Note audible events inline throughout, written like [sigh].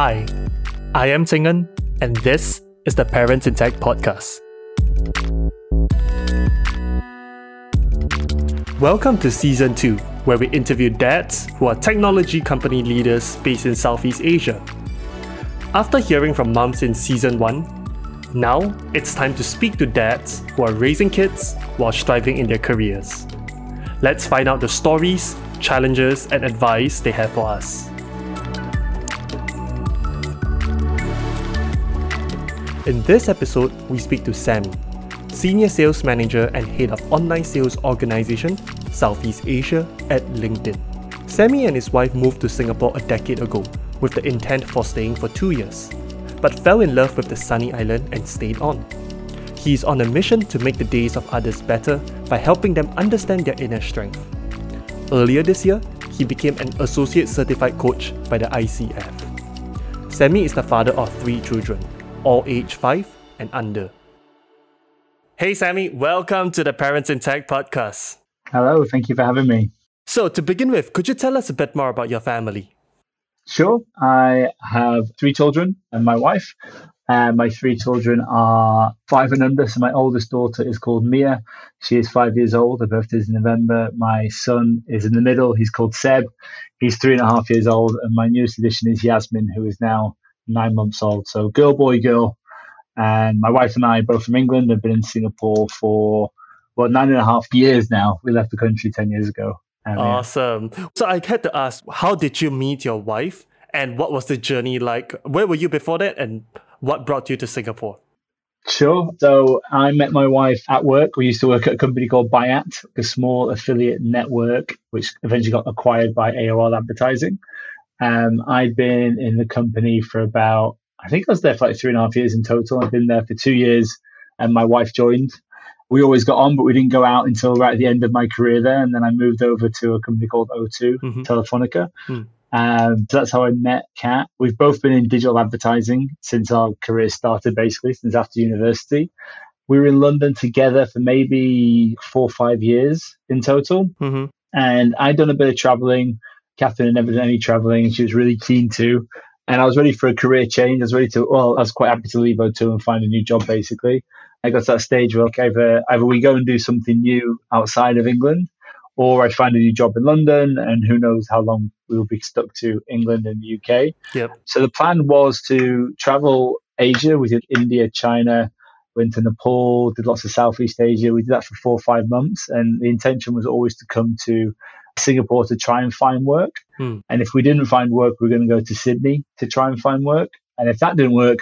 Hi, I am Tingan, and this is the Parents in Tech podcast. Welcome to season 2, where we interview dads who are technology company leaders based in Southeast Asia. After hearing from moms in season 1, now it's time to speak to dads who are raising kids while striving in their careers. Let's find out the stories, challenges, and advice they have for us. In this episode, we speak to Sammy, Senior Sales Manager and Head of Online Sales Organization, Southeast Asia at LinkedIn. Sammy and his wife moved to Singapore a decade ago with the intent for staying for two years, but fell in love with the sunny island and stayed on. He is on a mission to make the days of others better by helping them understand their inner strength. Earlier this year, he became an Associate Certified Coach by the ICF. Sammy is the father of three children all age 5 and under. Hey, Sammy, welcome to the Parents in Tech podcast. Hello, thank you for having me. So, to begin with, could you tell us a bit more about your family? Sure. I have three children and my wife. And my three children are five and under. So my oldest daughter is called Mia. She is five years old. Her birthday is in November. My son is in the middle. He's called Seb. He's three and a half years old. And my newest addition is Yasmin, who is now nine months old. So girl, boy, girl. And my wife and I, both from England, have been in Singapore for well nine and a half years now. We left the country ten years ago. Um, awesome. Yeah. So I had to ask, how did you meet your wife, and what was the journey like? Where were you before that, and what brought you to Singapore? Sure. So I met my wife at work. We used to work at a company called Buy.at, a small affiliate network, which eventually got acquired by AOL Advertising. Um, I'd been in the company for about, I think I was there for like three and a half years in total. I've been there for two years and my wife joined. We always got on, but we didn't go out until right at the end of my career there. And then I moved over to a company called O2, mm-hmm. Telefonica. Mm. Um, so that's how I met Kat. We've both been in digital advertising since our career started, basically, since after university. We were in London together for maybe four or five years in total. Mm-hmm. And I'd done a bit of traveling. Catherine had never done any traveling she was really keen to. And I was ready for a career change. I was ready to, well, I was quite happy to leave O2 and find a new job basically. I got to that stage where okay, either, either we go and do something new outside of England or I find a new job in London and who knows how long we'll be stuck to England and the UK. Yep. So the plan was to travel Asia. We did India, China, went to Nepal, did lots of Southeast Asia. We did that for four or five months. And the intention was always to come to Singapore to try and find work. Hmm. And if we didn't find work, we are going to go to Sydney to try and find work. And if that didn't work,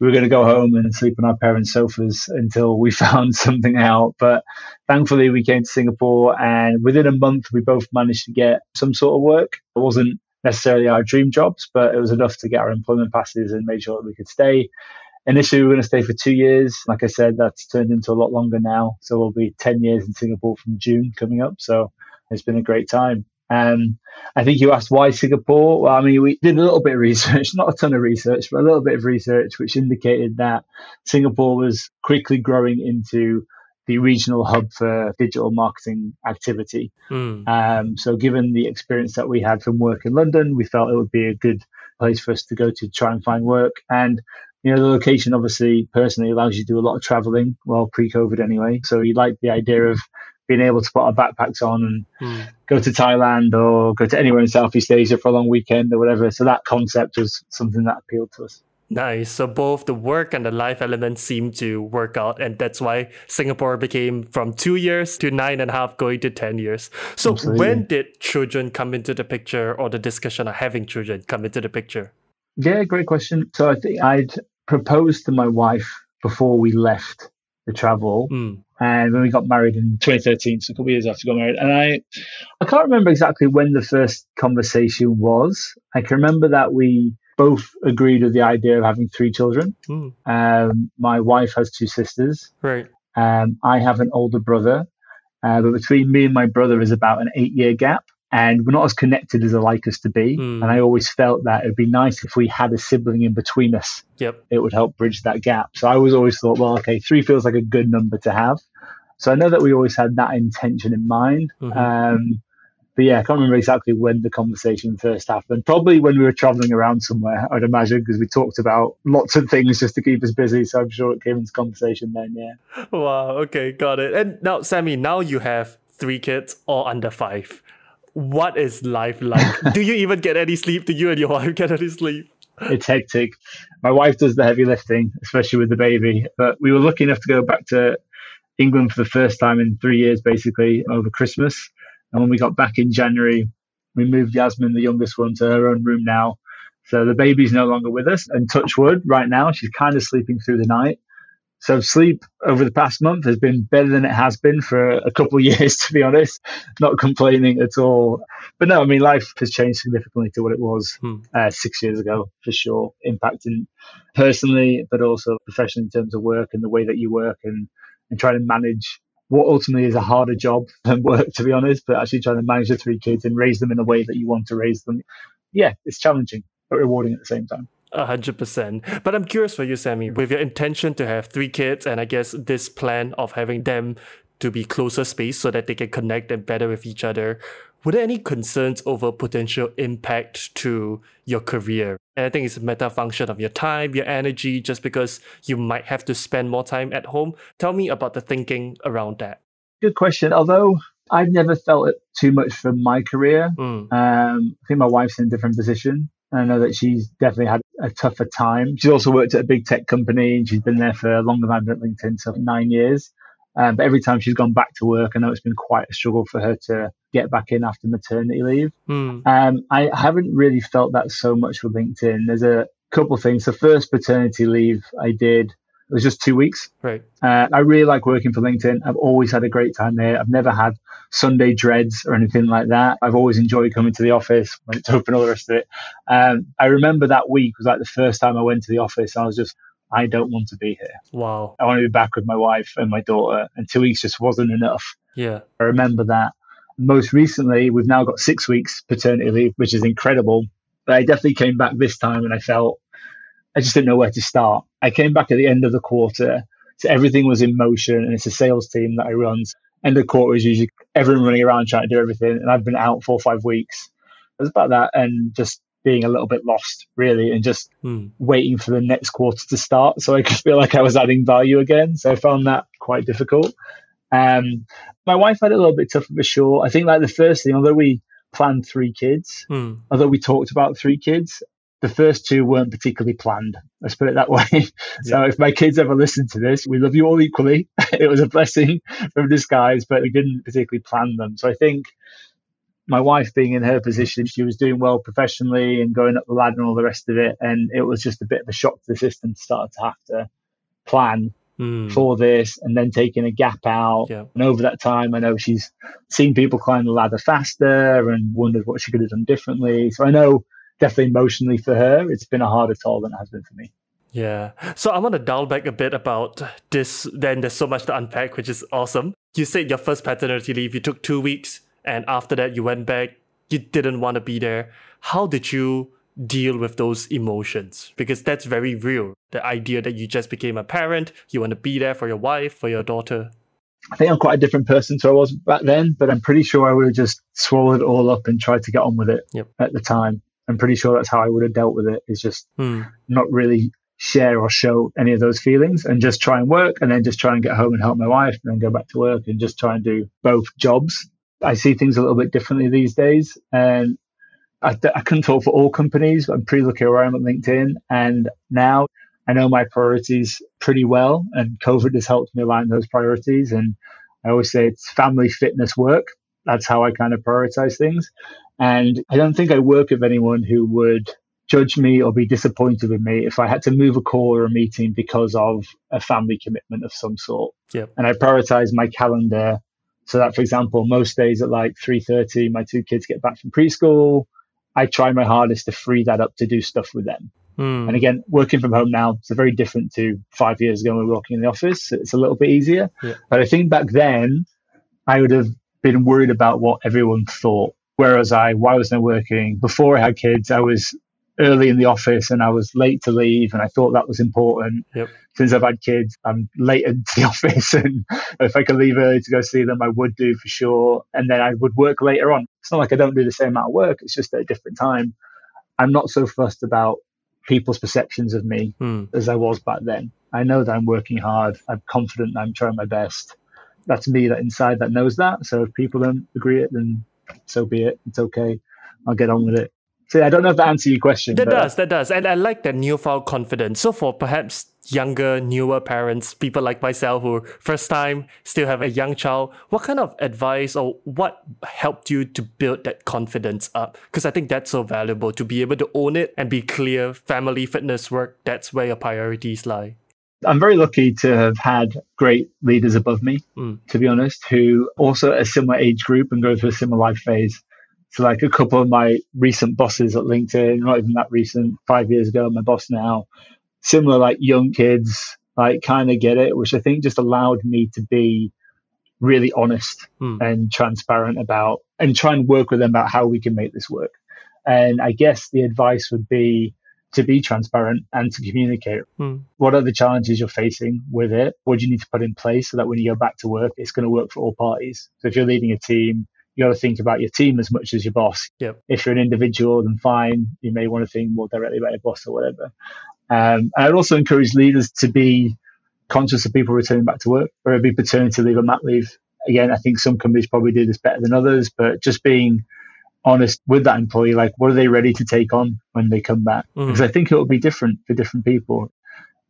we were going to go home and sleep on our parents' sofas until we [laughs] found something out. But thankfully, we came to Singapore, and within a month, we both managed to get some sort of work. It wasn't necessarily our dream jobs, but it was enough to get our employment passes and make sure that we could stay. Initially, we were going to stay for two years. Like I said, that's turned into a lot longer now. So we'll be 10 years in Singapore from June coming up. So it's been a great time. Um, I think you asked why Singapore. Well, I mean, we did a little bit of research, [laughs] not a ton of research, but a little bit of research, which indicated that Singapore was quickly growing into the regional hub for digital marketing activity. Mm. Um, so, given the experience that we had from work in London, we felt it would be a good place for us to go to try and find work. And you know, the location obviously personally allows you to do a lot of traveling, well, pre COVID anyway. So, you like the idea of being able to put our backpacks on and mm. go to Thailand or go to anywhere in Southeast Asia for a long weekend or whatever. So that concept was something that appealed to us. Nice. So both the work and the life elements seem to work out, and that's why Singapore became from two years to nine and a half, going to ten years. So Absolutely. when did children come into the picture, or the discussion of having children come into the picture? Yeah, great question. So I think I'd proposed to my wife before we left the travel. Mm. And when we got married in 2013, so a couple of years after we got married, and I, I can't remember exactly when the first conversation was. I can remember that we both agreed with the idea of having three children. Mm. Um, my wife has two sisters. Right. Um, I have an older brother, uh, but between me and my brother is about an eight-year gap and we're not as connected as I like us to be. Mm. And I always felt that it'd be nice if we had a sibling in between us. Yep. It would help bridge that gap. So I was always thought, well, okay, three feels like a good number to have. So I know that we always had that intention in mind. Mm-hmm. Um, but yeah, I can't remember exactly when the conversation first happened. Probably when we were traveling around somewhere, I'd imagine, because we talked about lots of things just to keep us busy. So I'm sure it came into conversation then, yeah. Wow, okay, got it. And now, Sammy, now you have three kids, all under five. What is life like? [laughs] Do you even get any sleep? Do you and your wife get any sleep? It's hectic. My wife does the heavy lifting, especially with the baby. But we were lucky enough to go back to England for the first time in three years, basically, over Christmas. And when we got back in January, we moved Yasmin, the youngest one, to her own room now. So the baby's no longer with us. And touch wood, right now, she's kind of sleeping through the night. So sleep over the past month has been better than it has been for a couple of [laughs] years, to be honest. Not complaining at all. But no, I mean, life has changed significantly to what it was hmm. uh, six years ago, for sure. Impacting personally, but also professionally in terms of work and the way that you work and, and trying to manage what ultimately is a harder job [laughs] than work, to be honest, but actually trying to manage the three kids and raise them in the way that you want to raise them. Yeah, it's challenging, but rewarding at the same time. A hundred percent. But I'm curious for you, Sammy, with your intention to have three kids and I guess this plan of having them to be closer space so that they can connect and better with each other. Were there any concerns over potential impact to your career? And I think it's a meta function of your time, your energy, just because you might have to spend more time at home. Tell me about the thinking around that. Good question. Although I've never felt it too much for my career. Mm. Um, I think my wife's in a different position. I know that she's definitely had a tougher time. She's also worked at a big tech company and she's been there for longer than I've been at LinkedIn, so nine years. Um, but every time she's gone back to work, I know it's been quite a struggle for her to get back in after maternity leave. Mm. Um, I haven't really felt that so much with LinkedIn. There's a couple of things. The first paternity leave I did it was just two weeks. Right. Uh, I really like working for LinkedIn. I've always had a great time there. I've never had Sunday dreads or anything like that. I've always enjoyed coming to the office when it's [laughs] open, all the rest of it. Um, I remember that week was like the first time I went to the office. I was just I don't want to be here. Wow. I want to be back with my wife and my daughter, and two weeks just wasn't enough. Yeah. I remember that. Most recently, we've now got six weeks paternity leave, which is incredible. But I definitely came back this time and I felt I just didn't know where to start. I came back at the end of the quarter, so everything was in motion, and it's a sales team that I run. End of quarter is usually everyone running around trying to do everything, and I've been out four or five weeks. It was about that, and just being a little bit lost, really, and just hmm. waiting for the next quarter to start so I could [laughs] feel like I was adding value again. So I found that quite difficult. Um, my wife had it a little bit tougher for sure. I think like the first thing, although we planned three kids, hmm. although we talked about three kids, the first two weren't particularly planned. Let's put it that [laughs] way. Yeah. So if my kids ever listen to this, we love you all equally. [laughs] it was a blessing from disguise, but we didn't particularly plan them. So I think my wife being in her position, she was doing well professionally and going up the ladder and all the rest of it. And it was just a bit of a shock to the system to start to have to plan mm. for this and then taking a gap out. Yeah. And over that time, I know she's seen people climb the ladder faster and wondered what she could have done differently. So I know definitely emotionally for her, it's been a harder toll than it has been for me. Yeah. So I want to dial back a bit about this. Then there's so much to unpack, which is awesome. You said your first paternity leave, you took two weeks, and after that, you went back. You didn't want to be there. How did you deal with those emotions? Because that's very real. The idea that you just became a parent, you want to be there for your wife, for your daughter. I think I'm quite a different person to I was back then, but I'm pretty sure I would have just swallowed it all up and tried to get on with it yep. at the time. I'm pretty sure that's how I would have dealt with it. Is just hmm. not really share or show any of those feelings and just try and work and then just try and get home and help my wife and then go back to work and just try and do both jobs. I see things a little bit differently these days. And I, I couldn't talk for all companies, but I'm pretty lucky where I am at LinkedIn. And now I know my priorities pretty well, and COVID has helped me align those priorities. And I always say it's family, fitness, work. That's how I kind of prioritize things. And I don't think I work with anyone who would judge me or be disappointed with me if I had to move a call or a meeting because of a family commitment of some sort. Yep. And I prioritize my calendar so that, for example, most days at like 3.30, my two kids get back from preschool. I try my hardest to free that up to do stuff with them. Mm. And again, working from home now, it's very different to five years ago when we were working in the office. It's a little bit easier. Yeah. But I think back then, I would have been worried about what everyone thought Whereas I, while I was not working, before I had kids, I was early in the office and I was late to leave, and I thought that was important. Yep. Since I've had kids, I'm late into the [laughs] office, and if I could leave early to go see them, I would do for sure. And then I would work later on. It's not like I don't do the same amount of work; it's just at a different time. I'm not so fussed about people's perceptions of me Hmm. as I was back then. I know that I'm working hard. I'm confident that I'm trying my best. That's me that inside that knows that. So if people don't agree it, then so be it. It's okay. I'll get on with it. So yeah, I don't know if that answers your question. That but does, that does. And I like that newfound confidence. So for perhaps younger, newer parents, people like myself who first time still have a young child, what kind of advice or what helped you to build that confidence up? Because I think that's so valuable to be able to own it and be clear, family, fitness, work, that's where your priorities lie. I'm very lucky to have had great leaders above me, Mm. to be honest, who also a similar age group and go through a similar life phase. So, like a couple of my recent bosses at LinkedIn, not even that recent, five years ago, my boss now, similar like young kids, like kind of get it, which I think just allowed me to be really honest Mm. and transparent about and try and work with them about how we can make this work. And I guess the advice would be to be transparent and to communicate Mm. what are the challenges you're facing with it? What do you need to put in place so that when you go back to work, it's going to work for all parties? So if you're leading a team, you got to think about your team as much as your boss. Yep. If you're an individual, then fine. You may want to think more directly about your boss or whatever. Um, and I'd also encourage leaders to be conscious of people returning back to work, or it'd be paternity leave or mat leave. Again, I think some companies probably do this better than others, but just being honest with that employee, like what are they ready to take on when they come back? Mm. Because I think it will be different for different people.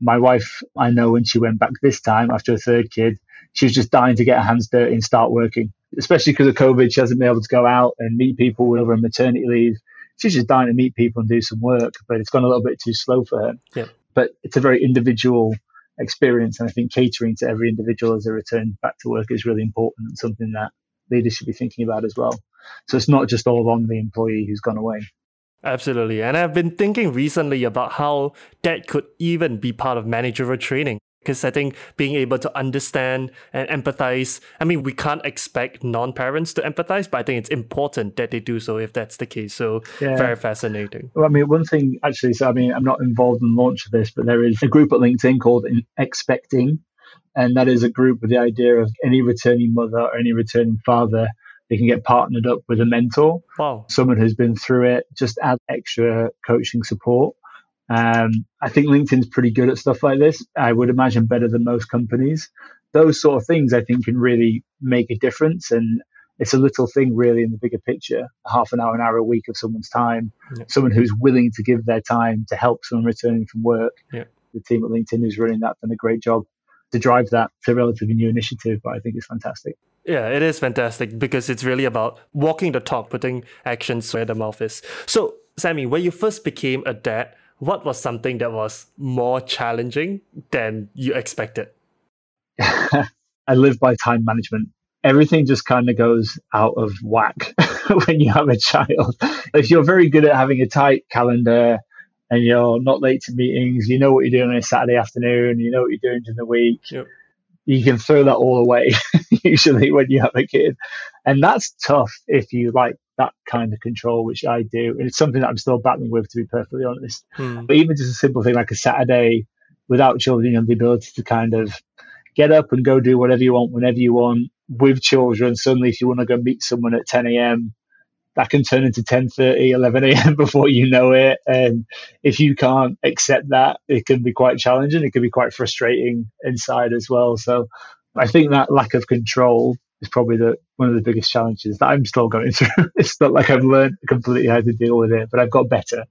My wife, I know when she went back this time after a third kid, she was just dying to get her hands dirty and start working. Especially because of COVID, she hasn't been able to go out and meet people over on maternity leave. She's just dying to meet people and do some work, but it's gone a little bit too slow for her. Yeah. But it's a very individual experience, and I think catering to every individual as they return back to work is really important and something that leaders should be thinking about as well. So it's not just all on the employee who's gone away. Absolutely. And I've been thinking recently about how that could even be part of managerial training. Because I think being able to understand and empathize, I mean, we can't expect non parents to empathize, but I think it's important that they do so if that's the case. So, Yeah. very fascinating. Well, I mean, one thing actually, so I mean, I'm not involved in the launch of this, but there is a group at LinkedIn called Expecting, and that is a group with the idea of any returning mother or any returning father, they can get partnered up with a mentor, Wow. someone who's been through it, just add extra coaching support. Um, I think LinkedIn's pretty good at stuff like this. I would imagine better than most companies. Those sort of things I think can really make a difference. And it's a little thing really in the bigger picture, half an hour, an hour a week of someone's time, Yeah. someone who's willing to give their time to help someone returning from work. Yeah. The team at LinkedIn who's running that done a great job to drive that. It's a relatively new initiative, but I think it's fantastic. Yeah, it is fantastic because it's really about walking the talk, putting actions where the mouth is. So, Sammy, when you first became a dad, what was something that was more challenging than you expected? [laughs] I live by time management. Everything just kind of goes out of whack [laughs] when you have a child. If you're very good at having a tight calendar and you're not late to meetings, you know what you're doing on a Saturday afternoon, you know what you're doing during the week, Yep. You can throw that all away [laughs] usually when you have a kid. And that's tough if you like that kind of control, which I do. And it's something that I'm still battling with, to be perfectly honest. Hmm. But even just a simple thing like a Saturday without children, you have the ability to kind of get up and go do whatever you want whenever you want with children. Suddenly, if you want to go meet someone at 10 a.m., that can turn into 10:30, 11 a.m. [laughs] before you know it. And if you can't accept that, it can be quite challenging. It can be quite frustrating inside as well. So I think that lack of control is probably the one of the biggest challenges that I'm still going [laughs] through. it's not like I've learned completely how to deal with it, but I've got better.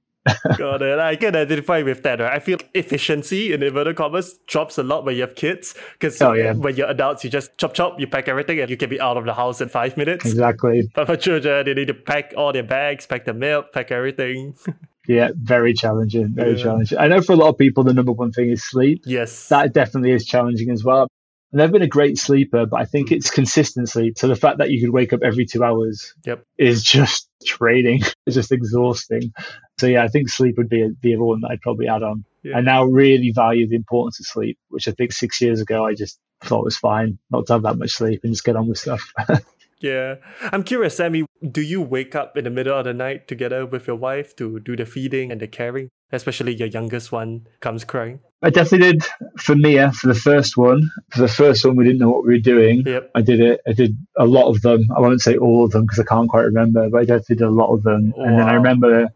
Got it. I can identify with that. Right? I feel efficiency in inverted commas drops a lot when you have kids because Oh, yeah. when you're adults, you just chop chop, you pack everything, and you can be out of the house in five minutes. Exactly. But for children, they need to pack all their bags, pack the milk, pack everything. [laughs] Yeah, very challenging. Very Yeah. challenging. I know for a lot of people, the number one thing is sleep. yes. That definitely is challenging as well. And I've been a great sleeper, but I think hmm. it's consistent sleep. So the fact that you could wake up every two hours Yep. is just [laughs] draining. It's just exhausting. So yeah, I think sleep would be the other one that I'd probably add on. Yeah. I now really value the importance of sleep, which I think six years ago I just thought was fine not to have that much sleep and just get on with stuff. [laughs] Yeah. I'm curious, Sammy, do you wake up in the middle of the night together with your wife to do the feeding and the caring? Especially your youngest one comes crying. I definitely did for Mia for the first one. For the first one, we didn't know what we were doing. Yep. I did it. I did a lot of them. I won't say all of them because I can't quite remember, but I definitely did a lot of them. And then I remember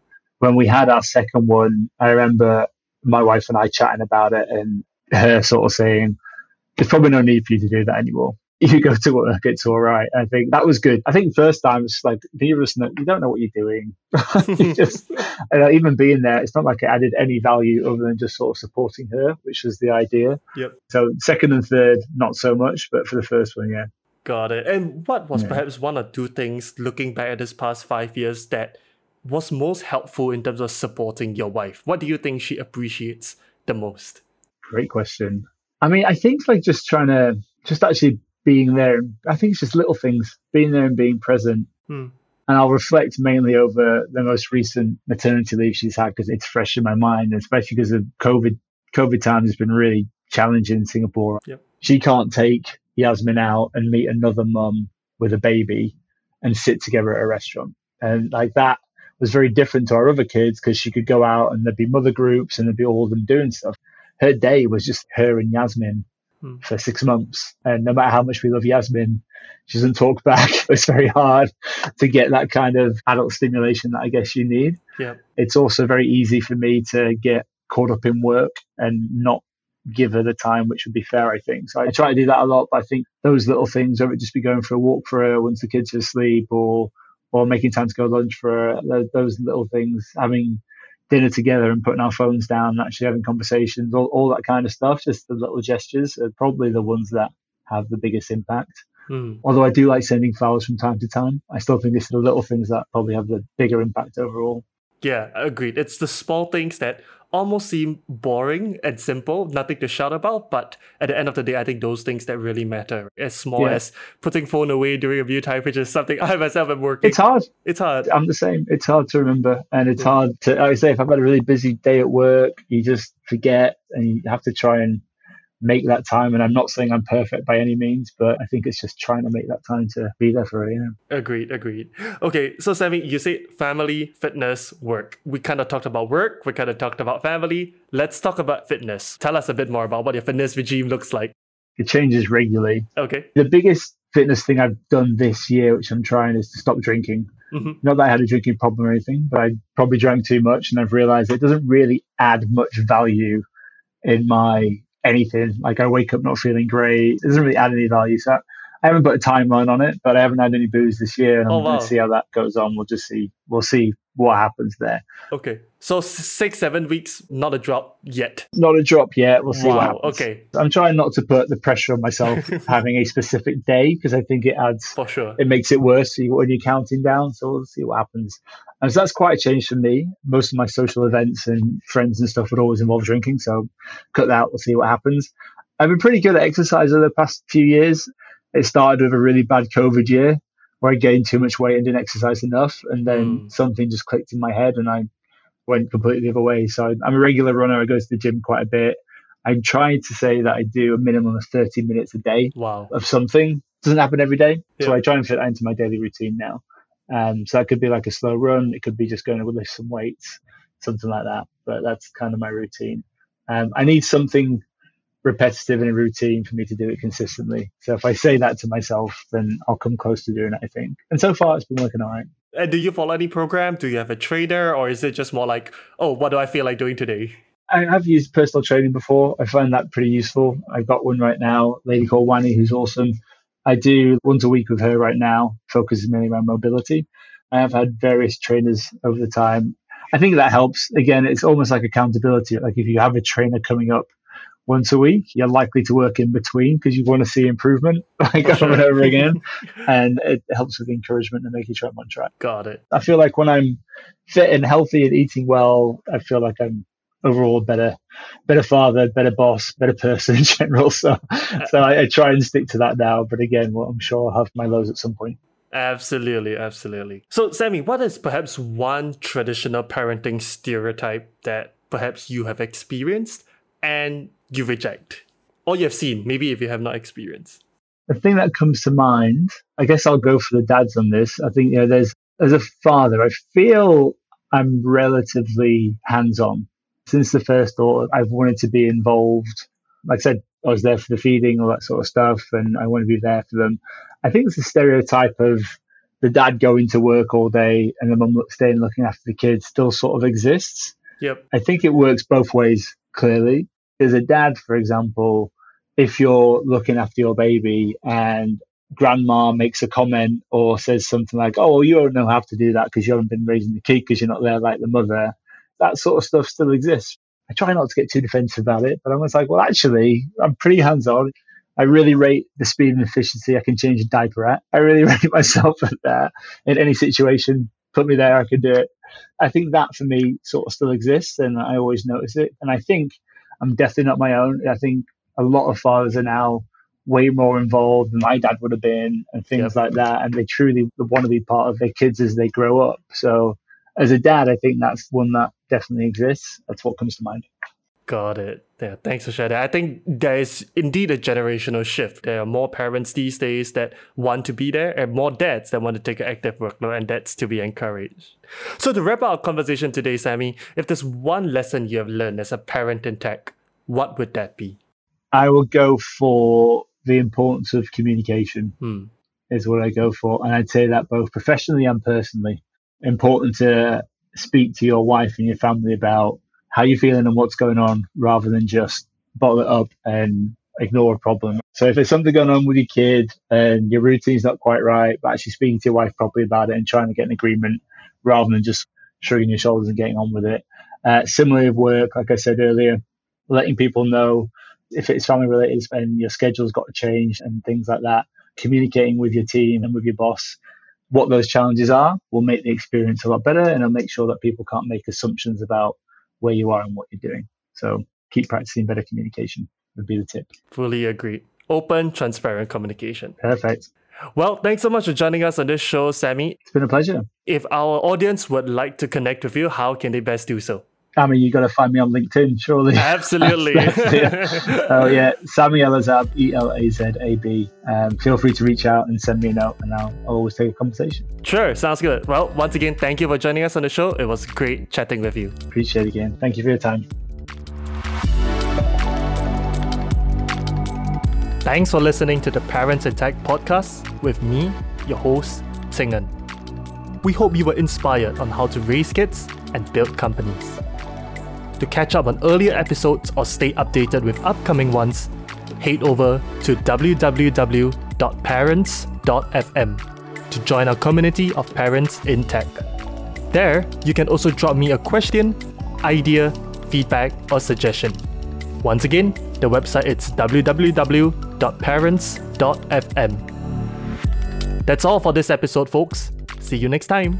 when we had our second one, I remember my wife and I chatting about it and her sort of saying, there's probably no need for you to do that anymore. [laughs] You go to work, it's all right. I think that was good. I think first time it's like neither of know, you don't know what you're doing. [laughs] you [laughs] just uh, even being there, it's not like it added any value other than just sort of supporting her, which was the idea. Yep. So second and third, not so much, but for the first one, yeah. Got it. And what was Yeah. perhaps one or two things looking back at this past five years that was most helpful in terms of supporting your wife? What do you think she appreciates the most? Great question. I mean, I think like just trying to just actually being there. I think it's just little things, being there and being present. Hmm. And I'll reflect mainly over the most recent maternity leave she's had because it's fresh in my mind, especially because of COVID. COVID times has been really challenging in Singapore. Yep. She can't take Yasmin out and meet another mum with a baby and sit together at a restaurant. And like that was very different to our other kids because she could go out and there'd be mother groups and there'd be all of them doing stuff. Her day was just her and Yasmin Hmm. for six months. And no matter how much we love Yasmin, she doesn't talk [laughs] back. It's very hard to get that kind of adult stimulation that I guess you need. Yep. It's also very easy for me to get caught up in work and not give her the time which would be fair, I think. So I try to do that a lot, but I think those little things, whether it just be going for a walk for her once the kids are asleep or or making time to go lunch for her, those little things, having dinner together and putting our phones down, actually having conversations, all, all that kind of stuff, just the little gestures are probably the ones that have the biggest impact. Hmm. Although I do like sending flowers from time to time, I still think it's the little things that probably have the bigger impact overall. Yeah, agreed. It's the small things that almost seem boring and simple, nothing to shout about, but at the end of the day, I think those things that really matter. As small Yeah. as putting phone away during a meal time, which is something [laughs] I myself am working. It's hard. It's hard. I'm the same. It's hard to remember, and it's Yeah. hard to. Like I say, if I've had a really busy day at work, you just forget, and you have to try and make that time. And I'm not saying I'm perfect by any means, but I think it's just trying to make that time to be there for. You know? Agreed, agreed. Okay, so Sammy, you said family, fitness, work. We kind of talked about work, we kind of talked about family. Let's talk about fitness. Tell us a bit more about what your fitness regime looks like. It changes regularly. Okay. The biggest fitness thing I've done this year, which I'm trying, is to stop drinking. Mhm. Not that I had a drinking problem or anything, but I probably drank too much, and I've realised it doesn't really add much value in my anything. Like I wake up not feeling great. It doesn't really add any value. So I haven't put a timeline on it, but I haven't had any booze this year, and I'm Oh, going wow. to see how that goes on. We'll just see. We'll see what happens there. Okay. So six, seven weeks, not a drop yet. Not a drop yet. We'll see what Wow. happens. Okay. I'm trying not to put the pressure on myself [laughs] having a specific day because I think it adds For sure. it makes it worse when you're counting down. So we'll see what happens. And so that's quite a change for me. Most of my social events and friends and stuff would always involve drinking. So cut that out. We'll see what happens. I've been pretty good at exercise over the past few years. It started with a really bad COVID year where I gained too much weight and didn't exercise enough. And then Mm. something just clicked in my head and I went completely the other way. So I'm a regular runner. I go to the gym quite a bit. I'm trying to say that I do a minimum of 30 minutes a day Wow. of something. Doesn't happen every day. So I try and fit that into my daily routine now. Um, so that could be like a slow run. It could be just going to lift some weights, something like that. But that's kind of my routine. Um, I need something repetitive and a routine for me to do it consistently. So if I say that to myself, then I'll come close to doing it, I think. And so far, it's been working all right. And do you follow any program? Do you have a trainer? Or is it just more like, oh, what do I feel like doing today? I have used personal training before. I find that pretty useful. I've got one right now, a lady called Wani, who's awesome. I do once a week with her right now, focuses mainly around mobility. I have had various trainers over the time. I think that helps. Again, it's almost like accountability. Like if you have a trainer coming up once a week, you're likely to work in between because you want to see improvement [laughs] like over and over again. [laughs] and it helps with encouragement and making sure I'm on track. Got it. I feel like when I'm fit and healthy and eating well, I feel like I'm overall better, better father, better boss, better person [laughs] in general. So, so I, I try and stick to that now. But again, well, I'm sure I'll have my lows at some point. Absolutely, absolutely. So, Sammy, what is perhaps one traditional parenting stereotype that perhaps you have experienced and you reject? Or you have seen, maybe if you have not experienced? the thing that comes to mind, I guess I'll go for the dads on this. I think, you know, there's, as a father, I feel I'm relatively hands on. Since the first daughter, I've wanted to be involved. Like I said, I was there for the feeding, all that sort of stuff, and I want to be there for them. I think it's a stereotype of the dad going to work all day and the mum staying looking after the kids still sort of exists. Yep. I think it works both ways, clearly. As a dad, for example, if you're looking after your baby and grandma makes a comment or says something like, oh, well, you don't know how to do that because you haven't been raising the kid because you're not there like the mother, that sort of stuff still exists. I try not to get too defensive about it, but I'm always like, well, actually, I'm pretty hands on. I really rate the speed and efficiency I can change a diaper at. I really [laughs] rate myself at that in any situation. Put me there, I could do it. I think that for me sort of still exists, and I always notice it. And I think I'm definitely not my own. I think a lot of fathers are now way more involved than my dad would have been, and things yep. like that. And they truly want to be part of their kids as they grow up. So, as a dad, I think that's one that definitely exists. That's what comes to mind. Got it. Yeah, thanks for sharing that. I think there is indeed a generational shift. There are more parents these days that want to be there and more dads that want to take an active workload, and that's to be encouraged. So, to wrap up our conversation today, Sammy, if there's one lesson you have learned as a parent in tech, what would that be? I would go for the importance of communication, hmm. is what I go for. And I'd say that both professionally and personally. Important to speak to your wife and your family about how you're feeling and what's going on rather than just bottle it up and ignore a problem. So if there's something going on with your kid and your routine's not quite right, but actually speaking to your wife properly about it and trying to get an agreement rather than just shrugging your shoulders and getting on with it. Uh, similarly with work, like I said earlier, letting people know if it's family related and your schedule's got to change and things like that. Communicating with your team and with your boss what those challenges are will make the experience a lot better and it'll make sure that people can't make assumptions about where you are and what you're doing. So keep practicing better communication would be the tip. Fully agreed. Open, transparent communication. Perfect. Well, thanks so much for joining us on this show, Sammy. It's been a pleasure. If our audience would like to connect with you, how can they best do so? I mean, you got to find me on LinkedIn, surely. [laughs] Absolutely. [laughs] oh yeah, Sammy Elazab, E L A Z A B. Um, feel free to reach out and send me a note, and I'll, always take a conversation. Sure, sounds good. Well, once again, thank you for joining us on the show. It was great chatting with you. Appreciate it again. Thank you for your time. Thanks for listening to the Parents in Tech podcast with me, your host, Tsing We hope you were inspired on how to raise kids and build companies. To catch up on earlier episodes or stay updated with upcoming ones, head over to www.parents.fm to join our community of parents in tech. There, you can also drop me a question, idea, feedback, or suggestion. Once again, the website is www.parents.fm. That's all for this episode, folks. See you next time.